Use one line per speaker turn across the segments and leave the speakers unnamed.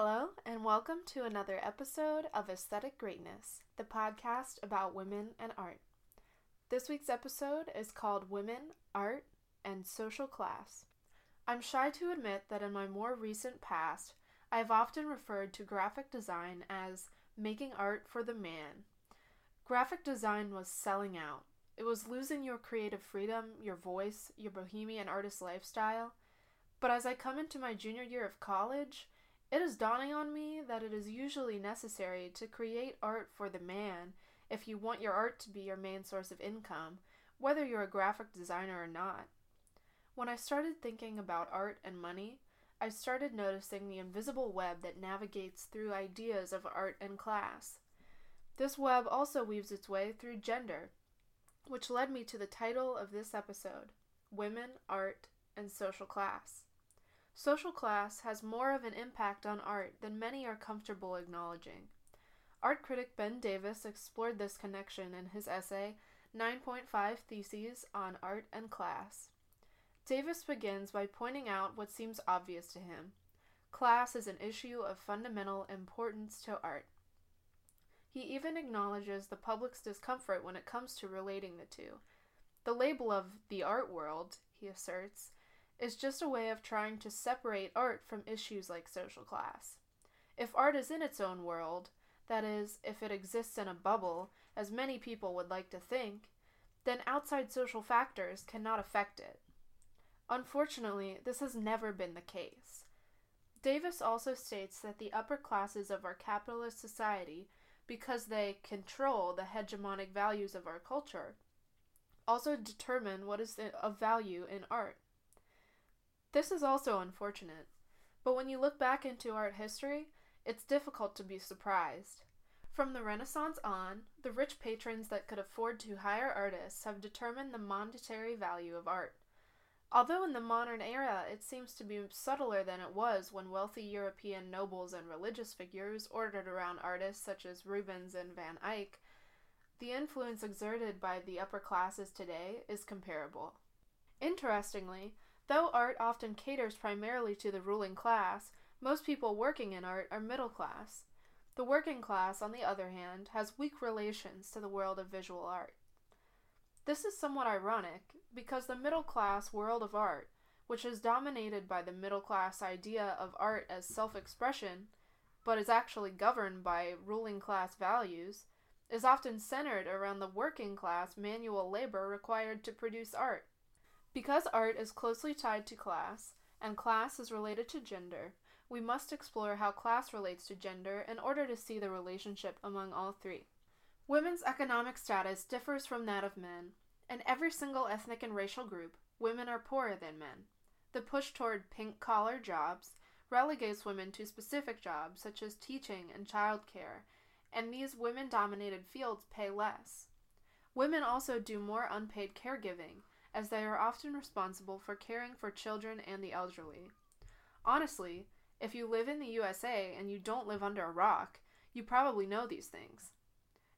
Hello, and welcome to another episode of Aesthetic Greatness, the podcast about women and art. This week's episode is called Women, Art, and Social Class. I'm shy to admit that in my more recent past, I have often referred to graphic design as making art for the man. Graphic design was selling out. It was losing your creative freedom, your voice, your bohemian artist lifestyle. But as I come into my junior year of college, it is dawning on me that it is usually necessary to create art for the man if you want your art to be your main source of income, whether you're a graphic designer or not. When I started thinking about art and money, I started noticing the invisible web that navigates through ideas of art and class. This web also weaves its way through gender, which led me to the title of this episode Women, Art, and Social Class. Social class has more of an impact on art than many are comfortable acknowledging. Art critic Ben Davis explored this connection in his essay 9.5 Theses on Art and Class. Davis begins by pointing out what seems obvious to him class is an issue of fundamental importance to art. He even acknowledges the public's discomfort when it comes to relating the two. The label of the art world, he asserts, is just a way of trying to separate art from issues like social class. If art is in its own world, that is, if it exists in a bubble, as many people would like to think, then outside social factors cannot affect it. Unfortunately, this has never been the case. Davis also states that the upper classes of our capitalist society, because they control the hegemonic values of our culture, also determine what is of value in art. This is also unfortunate, but when you look back into art history, it's difficult to be surprised. From the Renaissance on, the rich patrons that could afford to hire artists have determined the monetary value of art. Although in the modern era it seems to be subtler than it was when wealthy European nobles and religious figures ordered around artists such as Rubens and Van Eyck, the influence exerted by the upper classes today is comparable. Interestingly, Though art often caters primarily to the ruling class, most people working in art are middle class. The working class, on the other hand, has weak relations to the world of visual art. This is somewhat ironic because the middle class world of art, which is dominated by the middle class idea of art as self expression, but is actually governed by ruling class values, is often centered around the working class manual labor required to produce art. Because art is closely tied to class, and class is related to gender, we must explore how class relates to gender in order to see the relationship among all three. Women's economic status differs from that of men. In every single ethnic and racial group, women are poorer than men. The push toward pink collar jobs relegates women to specific jobs such as teaching and childcare, and these women dominated fields pay less. Women also do more unpaid caregiving, as they are often responsible for caring for children and the elderly. Honestly, if you live in the USA and you don't live under a rock, you probably know these things.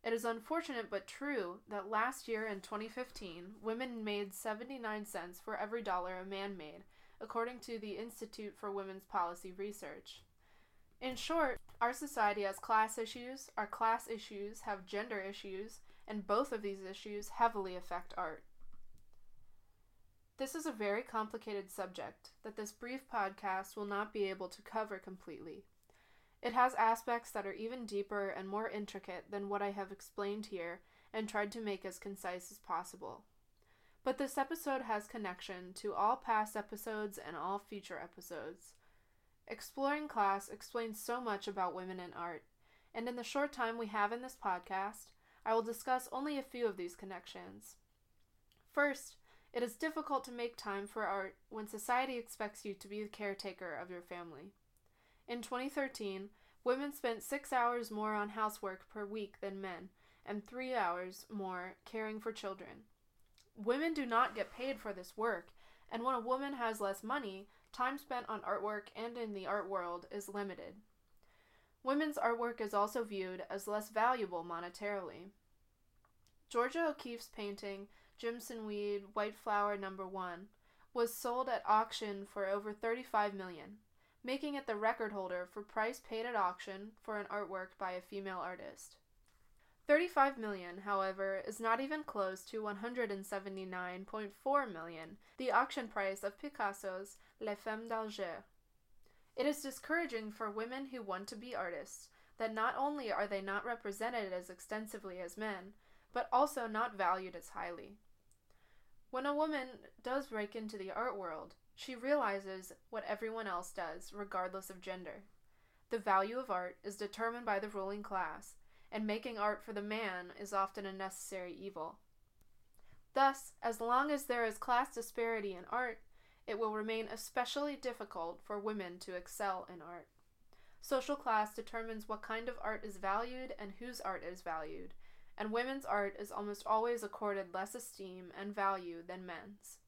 It is unfortunate but true that last year in 2015, women made 79 cents for every dollar a man made, according to the Institute for Women's Policy Research. In short, our society has class issues, our class issues have gender issues, and both of these issues heavily affect art. This is a very complicated subject that this brief podcast will not be able to cover completely. It has aspects that are even deeper and more intricate than what I have explained here and tried to make as concise as possible. But this episode has connection to all past episodes and all future episodes. Exploring class explains so much about women in art, and in the short time we have in this podcast, I will discuss only a few of these connections. First, it is difficult to make time for art when society expects you to be the caretaker of your family. In 2013, women spent six hours more on housework per week than men, and three hours more caring for children. Women do not get paid for this work, and when a woman has less money, time spent on artwork and in the art world is limited. Women's artwork is also viewed as less valuable monetarily. Georgia O'Keeffe's painting Jimson Weed White Flower Number 1 was sold at auction for over 35 million, making it the record holder for price paid at auction for an artwork by a female artist. 35 million, however, is not even close to 179.4 million, the auction price of Picasso's Les Femmes d'Alger. It is discouraging for women who want to be artists that not only are they not represented as extensively as men, but also not valued as highly. When a woman does break into the art world, she realizes what everyone else does, regardless of gender. The value of art is determined by the ruling class, and making art for the man is often a necessary evil. Thus, as long as there is class disparity in art, it will remain especially difficult for women to excel in art. Social class determines what kind of art is valued and whose art is valued, and women's art is almost always accorded less esteem and value than men's.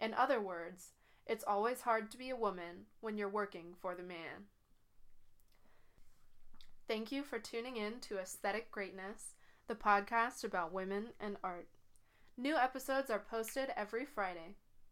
In other words, it's always hard to be a woman when you're working for the man. Thank you for tuning in to Aesthetic Greatness, the podcast about women and art. New episodes are posted every Friday.